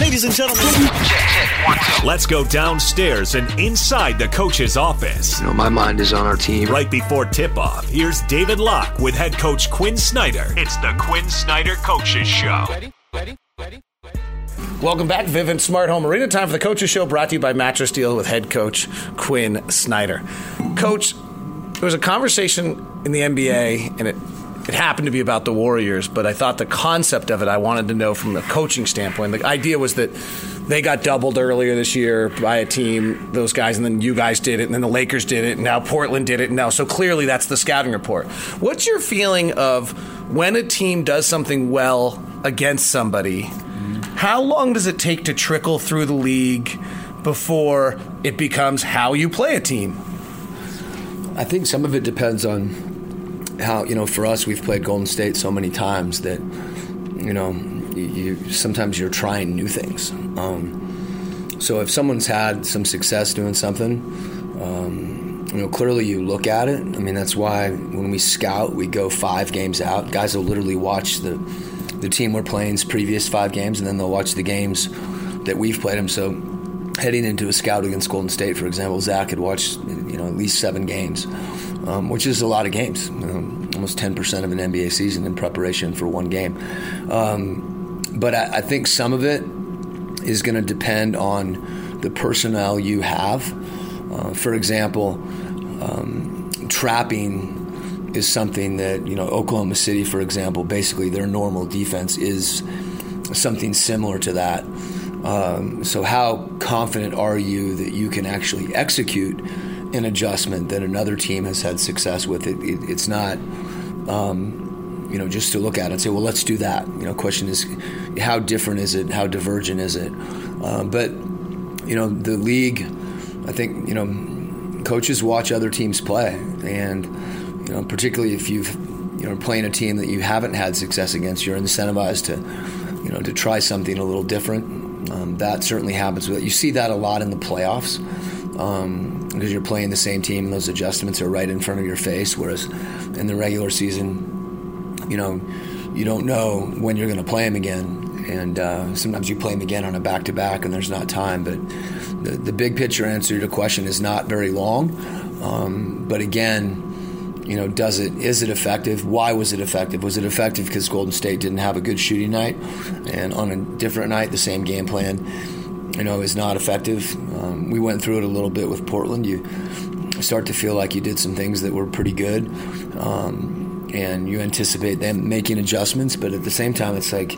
Ladies and gentlemen, Let's go downstairs and inside the coach's office. You know, my mind is on our team. Right before tip off, here's David Locke with head coach Quin Snyder. It's the Quin Snyder Coaches Show. ready, ready, ready, ready. Welcome back, Vivint Smart Home Arena. Time for the Coaches Show brought to you by Mattress Deal with head coach Quin Snyder. Coach, there was a conversation in the NBA, and it it happened to be about the Warriors, but I thought the concept of it I wanted to know from a coaching standpoint. The idea was that they got doubled earlier this year by a team, those guys, and then you guys did it, and then the Lakers did it, and now Portland did it, now so clearly that's the scouting report. What's your feeling of when a team does something well against somebody? How long does it take to trickle through the league before it becomes how you play a team? I think some of it depends on how you know. For us, we've played Golden State so many times that you know, you, sometimes you're trying new things. Um, so if someone's had some success doing something, um, you know, clearly you look at it. I mean, that's why when we scout, we go five games out. Guys will literally watch the the team we're playing's previous five games, and then they'll watch the games that we've played them. So heading into a scout against Golden State, for example, Zach had watched you know at least seven games, um, which is a lot of games, you know, almost ten percent of an NBA season in preparation for one game. Um, but I, I think some of it is going to depend on the personnel you have. Uh, for example, um, trapping is something that you know Oklahoma City, for example, basically their normal defense is something similar to that. Um, so, how confident are you that you can actually execute an adjustment that another team has had success with? It, it it's not, um, you know, just to look at it and say, well, let's do that. You know, question is, how different is it? How divergent is it? Uh, but you know, the league, I think, you know, coaches watch other teams play, and you know, particularly if you've you know playing a team that you haven't had success against, you're incentivized to you know to try something a little different. Um, that certainly happens. With You see that a lot in the playoffs um, because you're playing the same team, and those adjustments are right in front of your face. Whereas in the regular season, you know, you don't know when you're going to play them again, and uh, sometimes you play them again on a back to back, and there's not time. But the, the big picture answer to your question is not very long. Um, but again, you know, does it is it effective? Why was it effective? Was it effective because Golden State didn't have a good shooting night, and on a different night, the same game plan, you know, is not effective. Um, we went through it a little bit with Portland. You start to feel like you did some things that were pretty good, um, and you anticipate them making adjustments, but at the same time, it's like.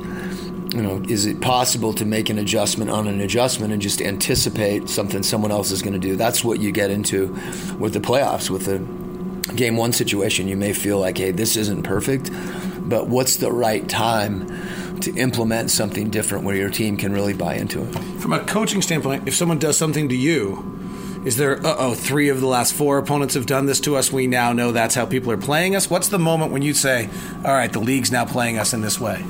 You know, is it possible to make an adjustment on an adjustment and just anticipate something someone else is going to do? That's what you get into with the playoffs, with the game one situation, you may feel like, hey, this isn't perfect, but what's the right time to implement something different where your team can really buy into it? From a coaching standpoint, if someone does something to you, is there, uh oh, three of the last four opponents have done this to us. We now know that's how people are playing us. What's the moment when you say, all right, the league's now playing us in this way?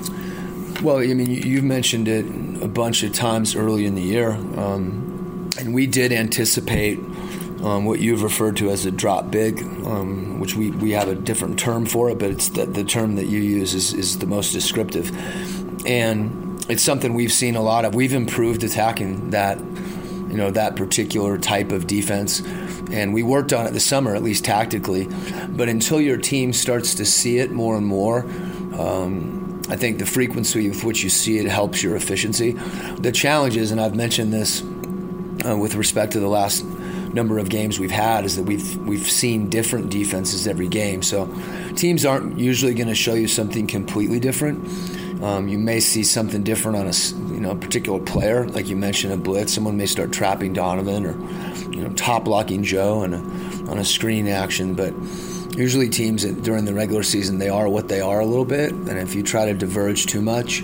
Well, I mean, you've mentioned it a bunch of times early in the year, um, and we did anticipate um, what you've referred to as a drop big, um, which we, we have a different term for it, but it's the, the term that you use is, is the most descriptive. And it's something we've seen a lot of. We've improved attacking that, you know, that particular type of defense. And we worked on it this summer, at least tactically. But until your team starts to see it more and more, um, I think the frequency with which you see it helps your efficiency. The challenge is, and I've mentioned this uh, with respect to the last number of games we've had is that we've we've seen different defenses every game. So teams aren't usually going to show you something completely different. Um, you may see something different on a you know particular player, like you mentioned a blitz. Someone may start trapping Donovan or you know top blocking Joe on a on a screen action, but usually teams during the regular season they are what they are a little bit, and if you try to diverge too much,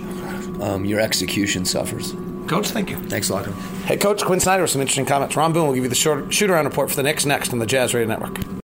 um, your execution suffers. Coach, thank you. Thanks a lot. Hey, Coach Quin Snyder with some interesting comments. Ron Boone will give you the short shoot around report for the Knicks next on the Jazz Radio Network.